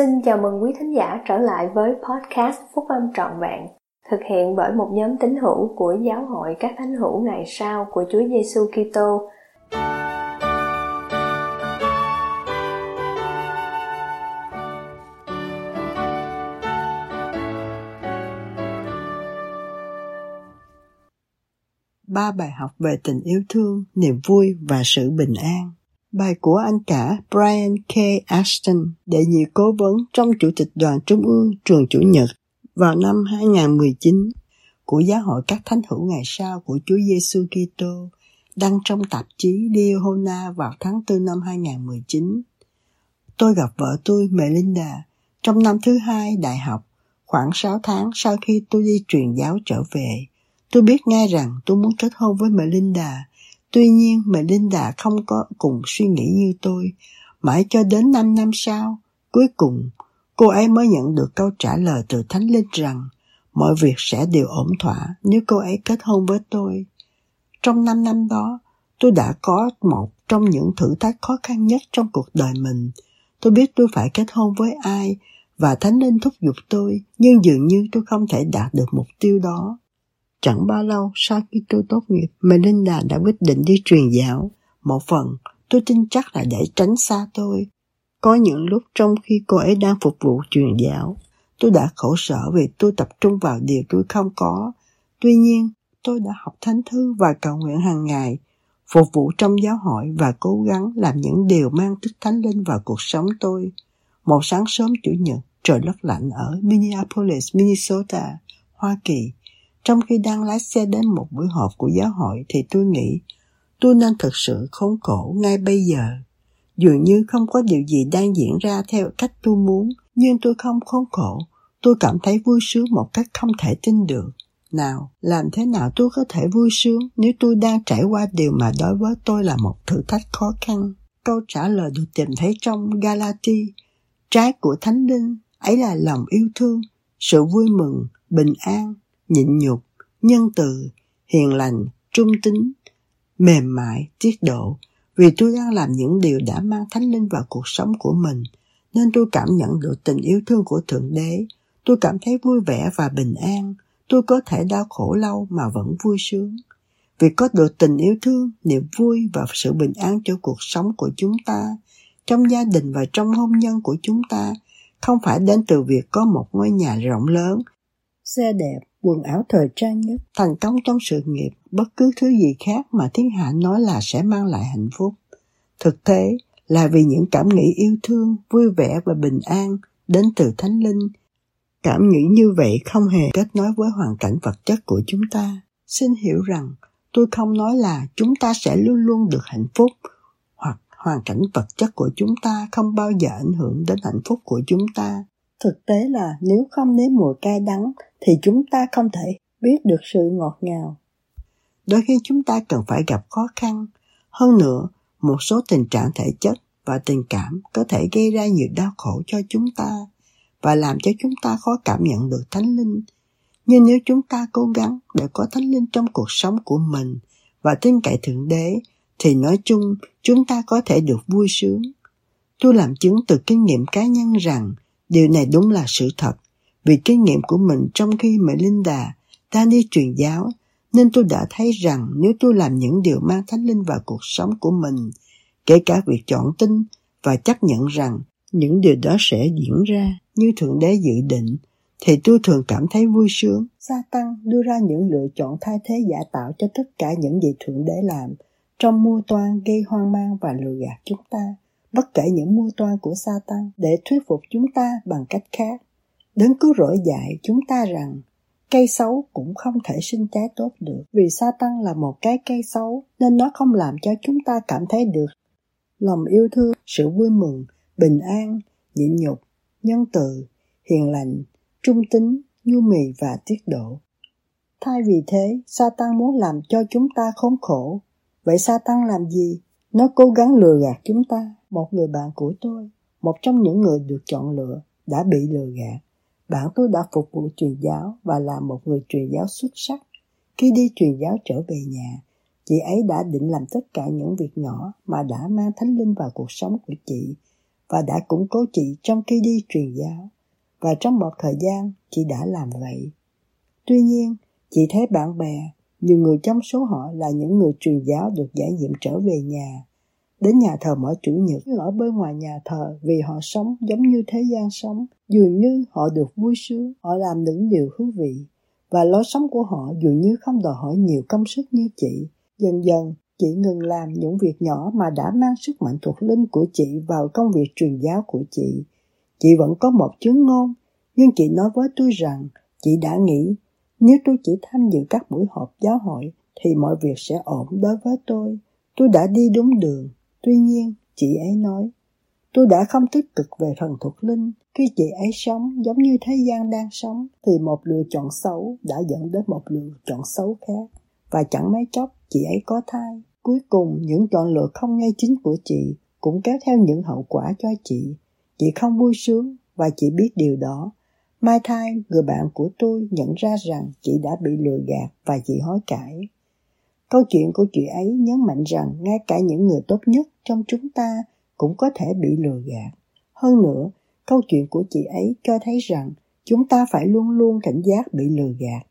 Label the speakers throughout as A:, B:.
A: Xin chào mừng quý thính giả trở lại với podcast Phúc Âm Trọn Vẹn, thực hiện bởi một nhóm tín hữu của Giáo hội các thánh hữu ngày sau của Chúa Giêsu Kitô.
B: Ba bài học về tình yêu thương, niềm vui và sự bình an. Bài của anh cả Brian K. Ashton, đệ nhị cố vấn trong Chủ tịch Đoàn Trung ương Trường Chủ nhật vào năm 2019 của Giáo hội các thánh hữu ngày sau của Chúa Giêsu Kitô đăng trong tạp chí Liahona vào tháng 4 năm 2019. Tôi gặp vợ tôi Melinda trong năm thứ hai đại học, khoảng 6 tháng sau khi tôi đi truyền giáo trở về. Tôi biết ngay rằng tôi muốn kết hôn với Melinda Tuy nhiên Melinda không có cùng suy nghĩ như tôi. Mãi cho đến 5 năm sau, cuối cùng, cô ấy mới nhận được câu trả lời từ Thánh Linh rằng mọi việc sẽ đều ổn thỏa nếu cô ấy kết hôn với tôi. Trong 5 năm đó, tôi đã có một trong những thử thách khó khăn nhất trong cuộc đời mình. Tôi biết tôi phải kết hôn với ai và Thánh Linh thúc giục tôi, nhưng dường như tôi không thể đạt được mục tiêu đó. Chẳng bao lâu sau khi tôi tốt nghiệp, Melinda đã quyết định đi truyền giáo. Một phần, tôi tin chắc là để tránh xa tôi. Có những lúc trong khi cô ấy đang phục vụ truyền giáo, tôi đã khổ sở vì tôi tập trung vào điều tôi không có. Tuy nhiên, tôi đã học thánh thư và cầu nguyện hàng ngày, phục vụ trong giáo hội và cố gắng làm những điều mang tích thánh linh vào cuộc sống tôi. Một sáng sớm chủ nhật, trời rất lạnh ở Minneapolis, Minnesota, Hoa Kỳ. Trong khi đang lái xe đến một buổi họp của giáo hội thì tôi nghĩ tôi nên thực sự khốn khổ ngay bây giờ. Dường như không có điều gì đang diễn ra theo cách tôi muốn, nhưng tôi không khốn khổ. Tôi cảm thấy vui sướng một cách không thể tin được. Nào, làm thế nào tôi có thể vui sướng nếu tôi đang trải qua điều mà đối với tôi là một thử thách khó khăn? Câu trả lời được tìm thấy trong Galati. Trái của Thánh Linh ấy là lòng yêu thương, sự vui mừng, bình an, nhịn nhục, nhân từ, hiền lành, trung tính, mềm mại, tiết độ. Vì tôi đang làm những điều đã mang thánh linh vào cuộc sống của mình, nên tôi cảm nhận được tình yêu thương của Thượng Đế. Tôi cảm thấy vui vẻ và bình an. Tôi có thể đau khổ lâu mà vẫn vui sướng. Vì có được tình yêu thương, niềm vui và sự bình an cho cuộc sống của chúng ta, trong gia đình và trong hôn nhân của chúng ta, không phải đến từ việc có một ngôi nhà rộng lớn, xe đẹp quần áo thời trang nhất, thành công trong sự nghiệp, bất cứ thứ gì khác mà thiên hạ nói là sẽ mang lại hạnh phúc. Thực tế là vì những cảm nghĩ yêu thương, vui vẻ và bình an đến từ Thánh Linh. Cảm nghĩ như vậy không hề kết nối với hoàn cảnh vật chất của chúng ta. Xin hiểu rằng tôi không nói là chúng ta sẽ luôn luôn được hạnh phúc hoặc hoàn cảnh vật chất của chúng ta không bao giờ ảnh hưởng đến hạnh phúc của chúng ta Thực tế là nếu không nếm mùi cay đắng thì chúng ta không thể biết được sự ngọt ngào. Đôi khi chúng ta cần phải gặp khó khăn. Hơn nữa, một số tình trạng thể chất và tình cảm có thể gây ra nhiều đau khổ cho chúng ta và làm cho chúng ta khó cảm nhận được thánh linh. Nhưng nếu chúng ta cố gắng để có thánh linh trong cuộc sống của mình và tin cậy Thượng Đế, thì nói chung chúng ta có thể được vui sướng. Tôi làm chứng từ kinh nghiệm cá nhân rằng Điều này đúng là sự thật, vì kinh nghiệm của mình trong khi mẹ linh đà ta đi truyền giáo, nên tôi đã thấy rằng nếu tôi làm những điều mang thánh linh vào cuộc sống của mình, kể cả việc chọn tin và chấp nhận rằng những điều đó sẽ diễn ra như Thượng Đế dự định, thì tôi thường cảm thấy vui sướng. Sa tăng đưa ra những lựa chọn thay thế giả tạo cho tất cả những gì Thượng Đế làm, trong mua toan gây hoang mang và lừa gạt chúng ta bất kể những mưu toan của Satan để thuyết phục chúng ta bằng cách khác. Đấng cứu rỗi dạy chúng ta rằng cây xấu cũng không thể sinh trái tốt được vì Satan là một cái cây xấu nên nó không làm cho chúng ta cảm thấy được lòng yêu thương, sự vui mừng, bình an, nhịn nhục, nhân từ, hiền lành, trung tính, nhu mì và tiết độ. Thay vì thế, Satan muốn làm cho chúng ta khốn khổ. Vậy Satan làm gì? Nó cố gắng lừa gạt chúng ta. Một người bạn của tôi, một trong những người được chọn lựa, đã bị lừa gạt. Bạn tôi đã phục vụ truyền giáo và là một người truyền giáo xuất sắc. Khi đi truyền giáo trở về nhà, chị ấy đã định làm tất cả những việc nhỏ mà đã mang thánh linh vào cuộc sống của chị và đã củng cố chị trong khi đi truyền giáo. Và trong một thời gian, chị đã làm vậy. Tuy nhiên, chị thấy bạn bè, nhiều người trong số họ là những người truyền giáo được giải nhiệm trở về nhà, đến nhà thờ mỗi chủ nhật. Ở bên ngoài nhà thờ, vì họ sống giống như thế gian sống, dường như họ được vui sướng, họ làm những điều thú vị, và lối sống của họ dường như không đòi hỏi nhiều công sức như chị. Dần dần, chị ngừng làm những việc nhỏ mà đã mang sức mạnh thuộc linh của chị vào công việc truyền giáo của chị. Chị vẫn có một chứng ngôn, nhưng chị nói với tôi rằng, chị đã nghĩ nếu tôi chỉ tham dự các buổi họp giáo hội thì mọi việc sẽ ổn đối với tôi tôi đã đi đúng đường Tuy nhiên, chị ấy nói, tôi đã không tích cực về thần thuộc linh. Khi chị ấy sống giống như thế gian đang sống, thì một lựa chọn xấu đã dẫn đến một lựa chọn xấu khác. Và chẳng mấy chốc, chị ấy có thai. Cuối cùng, những chọn lựa không ngay chính của chị cũng kéo theo những hậu quả cho chị. Chị không vui sướng và chị biết điều đó. Mai Thai, người bạn của tôi nhận ra rằng chị đã bị lừa gạt và chị hối cải. Câu chuyện của chị ấy nhấn mạnh rằng ngay cả những người tốt nhất trong chúng ta cũng có thể bị lừa gạt. Hơn nữa, câu chuyện của chị ấy cho thấy rằng chúng ta phải luôn luôn cảnh giác bị lừa gạt.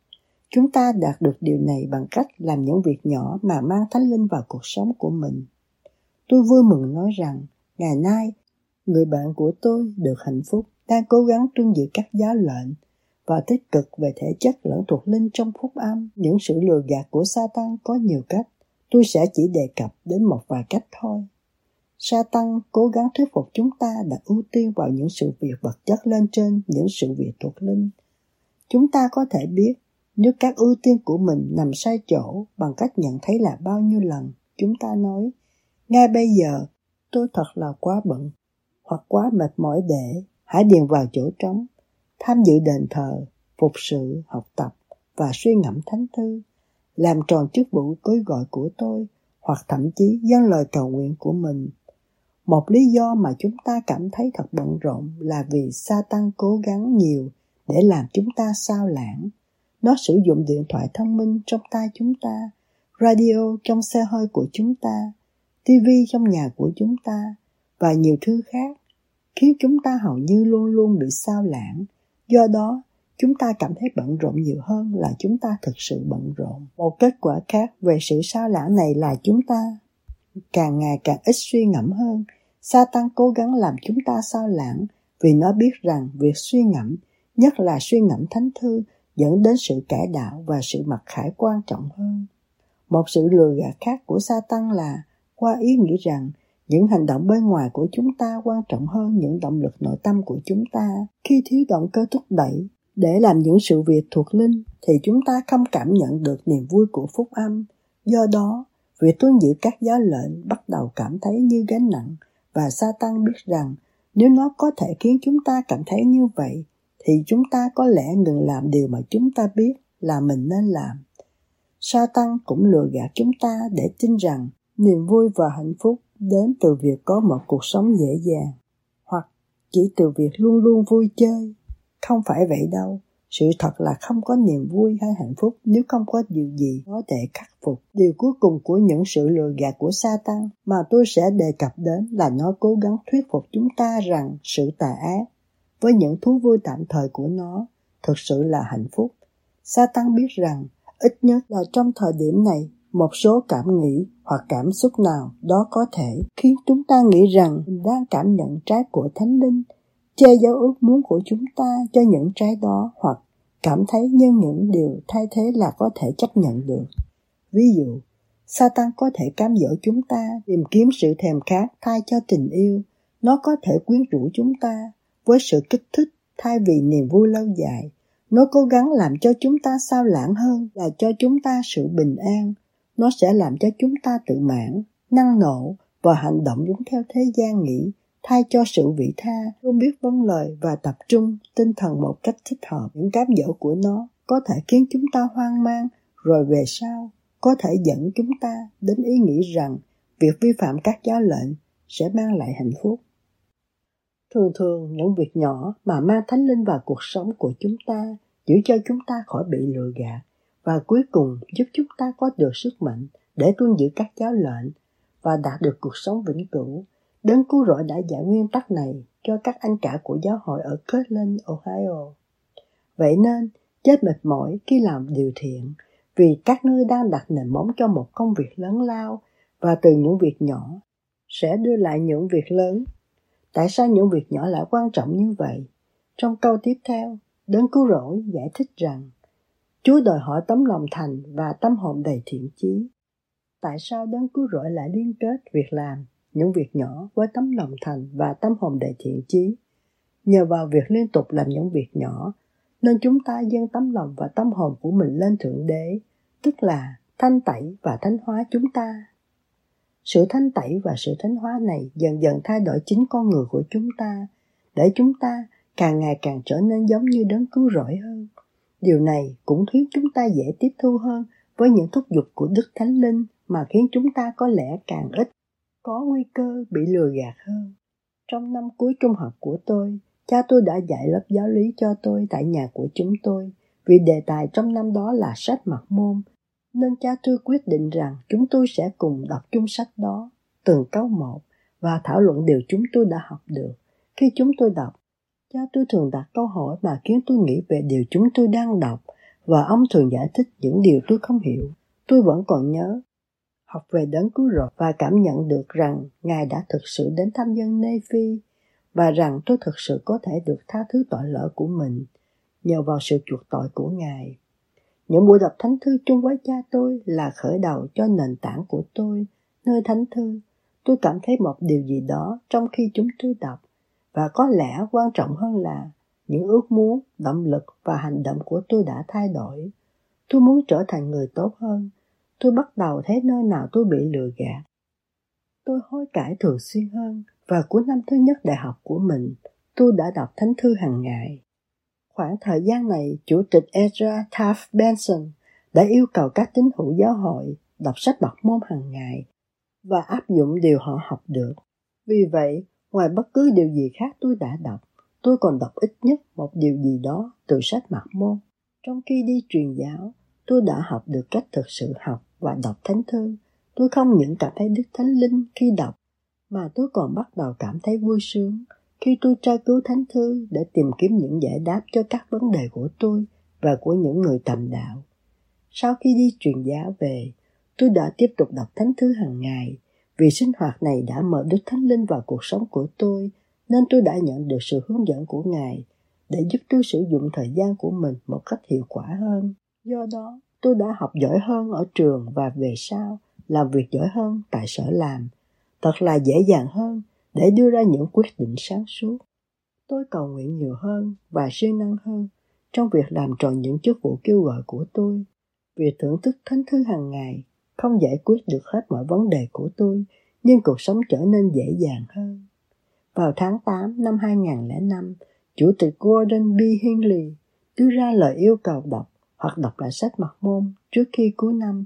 B: Chúng ta đạt được điều này bằng cách làm những việc nhỏ mà mang thánh linh vào cuộc sống của mình. Tôi vui mừng nói rằng, ngày nay, người bạn của tôi được hạnh phúc, đang cố gắng trưng giữ các giáo lệnh và tích cực về thể chất lẫn thuộc linh trong phúc âm. Những sự lừa gạt của Satan có nhiều cách. Tôi sẽ chỉ đề cập đến một vài cách thôi. Satan cố gắng thuyết phục chúng ta đặt ưu tiên vào những sự việc vật chất lên trên, những sự việc thuộc linh. Chúng ta có thể biết nếu các ưu tiên của mình nằm sai chỗ bằng cách nhận thấy là bao nhiêu lần chúng ta nói, ngay bây giờ, tôi thật là quá bận hoặc quá mệt mỏi để hãy điền vào chỗ trống tham dự đền thờ, phục sự, học tập và suy ngẫm thánh thư, làm tròn chức vụ cưới gọi của tôi hoặc thậm chí dâng lời cầu nguyện của mình. Một lý do mà chúng ta cảm thấy thật bận rộn là vì sa tăng cố gắng nhiều để làm chúng ta sao lãng. Nó sử dụng điện thoại thông minh trong tay chúng ta, radio trong xe hơi của chúng ta, TV trong nhà của chúng ta và nhiều thứ khác, khiến chúng ta hầu như luôn luôn bị sao lãng Do đó, chúng ta cảm thấy bận rộn nhiều hơn là chúng ta thực sự bận rộn. Một kết quả khác về sự sao lãng này là chúng ta càng ngày càng ít suy ngẫm hơn. Sa tăng cố gắng làm chúng ta sao lãng vì nó biết rằng việc suy ngẫm, nhất là suy ngẫm thánh thư, dẫn đến sự cải đạo và sự mặc khải quan trọng hơn. Một sự lừa gạt khác của sa tăng là qua ý nghĩ rằng những hành động bên ngoài của chúng ta quan trọng hơn những động lực nội tâm của chúng ta khi thiếu động cơ thúc đẩy, để làm những sự việc thuộc linh, thì chúng ta không cảm nhận được niềm vui của phúc âm do đó, việc tuân giữ các giáo lệnh bắt đầu cảm thấy như gánh nặng và Satan biết rằng nếu nó có thể khiến chúng ta cảm thấy như vậy, thì chúng ta có lẽ ngừng làm điều mà chúng ta biết là mình nên làm. Satan cũng lừa gạt chúng ta để tin rằng niềm vui và hạnh phúc đến từ việc có một cuộc sống dễ dàng. Hoặc chỉ từ việc luôn luôn vui chơi. Không phải vậy đâu. Sự thật là không có niềm vui hay hạnh phúc nếu không có điều gì có thể khắc phục. Điều cuối cùng của những sự lừa gạt của Satan mà tôi sẽ đề cập đến là nó cố gắng thuyết phục chúng ta rằng sự tà ác với những thú vui tạm thời của nó thực sự là hạnh phúc. Satan biết rằng ít nhất là trong thời điểm này, một số cảm nghĩ hoặc cảm xúc nào đó có thể khiến chúng ta nghĩ rằng mình đang cảm nhận trái của thánh linh che giấu ước muốn của chúng ta cho những trái đó hoặc cảm thấy như những điều thay thế là có thể chấp nhận được ví dụ Satan có thể cám dỗ chúng ta tìm kiếm sự thèm khát thay cho tình yêu. Nó có thể quyến rũ chúng ta với sự kích thích thay vì niềm vui lâu dài. Nó cố gắng làm cho chúng ta sao lãng hơn là cho chúng ta sự bình an, nó sẽ làm cho chúng ta tự mãn, năng nổ và hành động đúng theo thế gian nghĩ, thay cho sự vị tha, luôn biết vâng lời và tập trung tinh thần một cách thích hợp. Những cám dỗ của nó có thể khiến chúng ta hoang mang, rồi về sau có thể dẫn chúng ta đến ý nghĩ rằng việc vi phạm các giáo lệnh sẽ mang lại hạnh phúc. Thường thường những việc nhỏ mà mang thánh linh vào cuộc sống của chúng ta giữ cho chúng ta khỏi bị lừa gạt và cuối cùng giúp chúng ta có được sức mạnh để tuân giữ các giáo lệnh và đạt được cuộc sống vĩnh cửu Đấng cứu rỗi đã giải nguyên tắc này cho các anh cả của giáo hội ở Kirtland, Ohio. Vậy nên, chết mệt mỏi khi làm điều thiện, vì các nơi đang đặt nền móng cho một công việc lớn lao và từ những việc nhỏ sẽ đưa lại những việc lớn. Tại sao những việc nhỏ lại quan trọng như vậy? Trong câu tiếp theo, Đấng cứu rỗi giải thích rằng Chúa đòi hỏi tấm lòng thành và tâm hồn đầy thiện chí. Tại sao đấng cứu rỗi lại liên kết việc làm những việc nhỏ với tấm lòng thành và tâm hồn đầy thiện chí? Nhờ vào việc liên tục làm những việc nhỏ, nên chúng ta dâng tấm lòng và tâm hồn của mình lên Thượng Đế, tức là thanh tẩy và thánh hóa chúng ta. Sự thanh tẩy và sự thánh hóa này dần dần thay đổi chính con người của chúng ta, để chúng ta càng ngày càng trở nên giống như đấng cứu rỗi hơn. Điều này cũng khiến chúng ta dễ tiếp thu hơn với những thúc giục của Đức Thánh Linh mà khiến chúng ta có lẽ càng ít có nguy cơ bị lừa gạt hơn. Trong năm cuối trung học của tôi, cha tôi đã dạy lớp giáo lý cho tôi tại nhà của chúng tôi vì đề tài trong năm đó là sách mặt môn nên cha tôi quyết định rằng chúng tôi sẽ cùng đọc chung sách đó từng câu một và thảo luận điều chúng tôi đã học được khi chúng tôi đọc Cha tôi thường đặt câu hỏi mà khiến tôi nghĩ về điều chúng tôi đang đọc, và ông thường giải thích những điều tôi không hiểu. Tôi vẫn còn nhớ, học về đấng cứu rỗi và cảm nhận được rằng Ngài đã thực sự đến thăm dân Nê Phi và rằng tôi thực sự có thể được tha thứ tội lỗi của mình nhờ vào sự chuộc tội của Ngài. Những buổi đọc thánh thư chung với cha tôi là khởi đầu cho nền tảng của tôi, nơi thánh thư. Tôi cảm thấy một điều gì đó trong khi chúng tôi đọc và có lẽ quan trọng hơn là những ước muốn, động lực và hành động của tôi đã thay đổi. Tôi muốn trở thành người tốt hơn. Tôi bắt đầu thấy nơi nào tôi bị lừa gạt. Tôi hối cải thường xuyên hơn. Và cuối năm thứ nhất đại học của mình, tôi đã đọc thánh thư hàng ngày. Khoảng thời gian này, chủ tịch ezra taft benson đã yêu cầu các tín hữu giáo hội đọc sách bậc môn hàng ngày và áp dụng điều họ học được. Vì vậy Ngoài bất cứ điều gì khác tôi đã đọc, tôi còn đọc ít nhất một điều gì đó từ sách mặc môn. Trong khi đi truyền giáo, tôi đã học được cách thực sự học và đọc thánh thư. Tôi không những cảm thấy Đức Thánh Linh khi đọc, mà tôi còn bắt đầu cảm thấy vui sướng khi tôi tra cứu thánh thư để tìm kiếm những giải đáp cho các vấn đề của tôi và của những người tầm đạo. Sau khi đi truyền giáo về, tôi đã tiếp tục đọc thánh thư hàng ngày vì sinh hoạt này đã mở Đức Thánh Linh vào cuộc sống của tôi, nên tôi đã nhận được sự hướng dẫn của Ngài để giúp tôi sử dụng thời gian của mình một cách hiệu quả hơn. Do đó, tôi đã học giỏi hơn ở trường và về sau làm việc giỏi hơn tại sở làm. Thật là dễ dàng hơn để đưa ra những quyết định sáng suốt. Tôi cầu nguyện nhiều hơn và siêng năng hơn trong việc làm tròn những chức vụ kêu gọi của tôi. Vì thưởng thức thánh thư hàng ngày không giải quyết được hết mọi vấn đề của tôi, nhưng cuộc sống trở nên dễ dàng hơn. Vào tháng 8 năm 2005, Chủ tịch Gordon B. Hinckley đưa ra lời yêu cầu đọc hoặc đọc lại sách mặt môn trước khi cuối năm.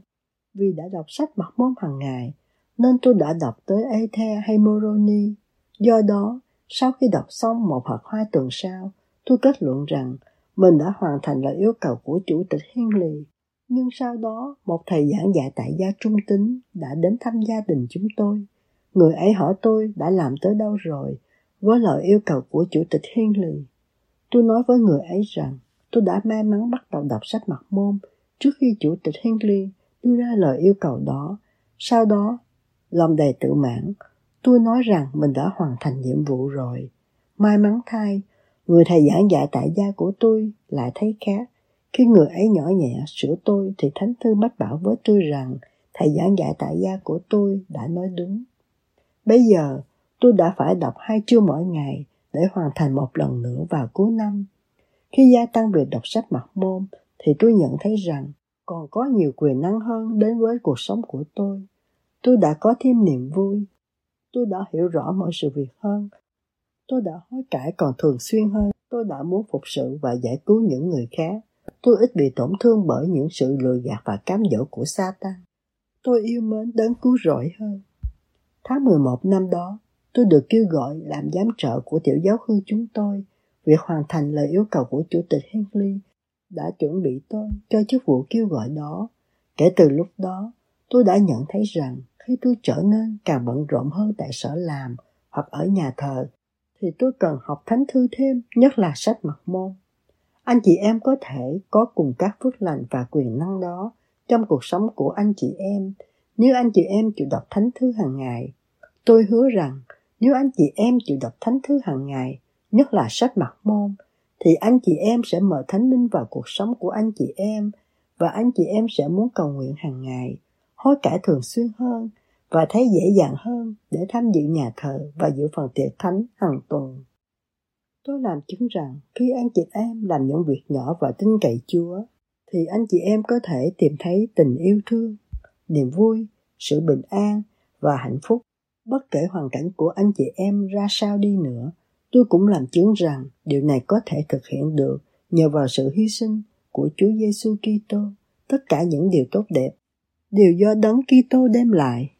B: Vì đã đọc sách mặt môn hàng ngày, nên tôi đã đọc tới Ethe hay Moroni. Do đó, sau khi đọc xong một hoặc hai tuần sau, tôi kết luận rằng mình đã hoàn thành lời yêu cầu của Chủ tịch Hinckley. Nhưng sau đó, một thầy giảng dạy tại gia trung tính đã đến thăm gia đình chúng tôi. Người ấy hỏi tôi đã làm tới đâu rồi, với lời yêu cầu của Chủ tịch Henley. Tôi nói với người ấy rằng tôi đã may mắn bắt đầu đọc sách mặt môn trước khi Chủ tịch Henley đưa ra lời yêu cầu đó. Sau đó, lòng đầy tự mãn, tôi nói rằng mình đã hoàn thành nhiệm vụ rồi. May mắn thay, người thầy giảng dạy tại gia của tôi lại thấy khác. Khi người ấy nhỏ nhẹ sửa tôi thì Thánh Thư mách bảo với tôi rằng, thầy giảng dạy tại gia của tôi đã nói đúng. Bây giờ, tôi đã phải đọc hai chương mỗi ngày để hoàn thành một lần nữa vào cuối năm. Khi gia tăng việc đọc sách mặc môn, thì tôi nhận thấy rằng còn có nhiều quyền năng hơn đến với cuộc sống của tôi. Tôi đã có thêm niềm vui. Tôi đã hiểu rõ mọi sự việc hơn. Tôi đã hối cải còn thường xuyên hơn. Tôi đã muốn phục sự và giải cứu những người khác. Tôi ít bị tổn thương bởi những sự lừa gạt và cám dỗ của Satan. Tôi yêu mến đấng cứu rỗi hơn. Tháng 11 năm đó, tôi được kêu gọi làm giám trợ của tiểu giáo hư chúng tôi. Việc hoàn thành lời yêu cầu của Chủ tịch Henley đã chuẩn bị tôi cho chức vụ kêu gọi đó. Kể từ lúc đó, tôi đã nhận thấy rằng khi tôi trở nên càng bận rộn hơn tại sở làm hoặc ở nhà thờ, thì tôi cần học thánh thư thêm, nhất là sách mặt môn. Anh chị em có thể có cùng các phước lành và quyền năng đó trong cuộc sống của anh chị em nếu anh chị em chịu đọc thánh thư hàng ngày. Tôi hứa rằng nếu anh chị em chịu đọc thánh thư hàng ngày, nhất là sách mặt môn, thì anh chị em sẽ mở thánh linh vào cuộc sống của anh chị em và anh chị em sẽ muốn cầu nguyện hàng ngày, hối cải thường xuyên hơn và thấy dễ dàng hơn để tham dự nhà thờ và giữ phần tiệc thánh hàng tuần. Tôi làm chứng rằng khi anh chị em làm những việc nhỏ và tin cậy Chúa, thì anh chị em có thể tìm thấy tình yêu thương, niềm vui, sự bình an và hạnh phúc. Bất kể hoàn cảnh của anh chị em ra sao đi nữa, tôi cũng làm chứng rằng điều này có thể thực hiện được nhờ vào sự hy sinh của Chúa Giêsu Kitô. Tất cả những điều tốt đẹp đều do Đấng Kitô đem lại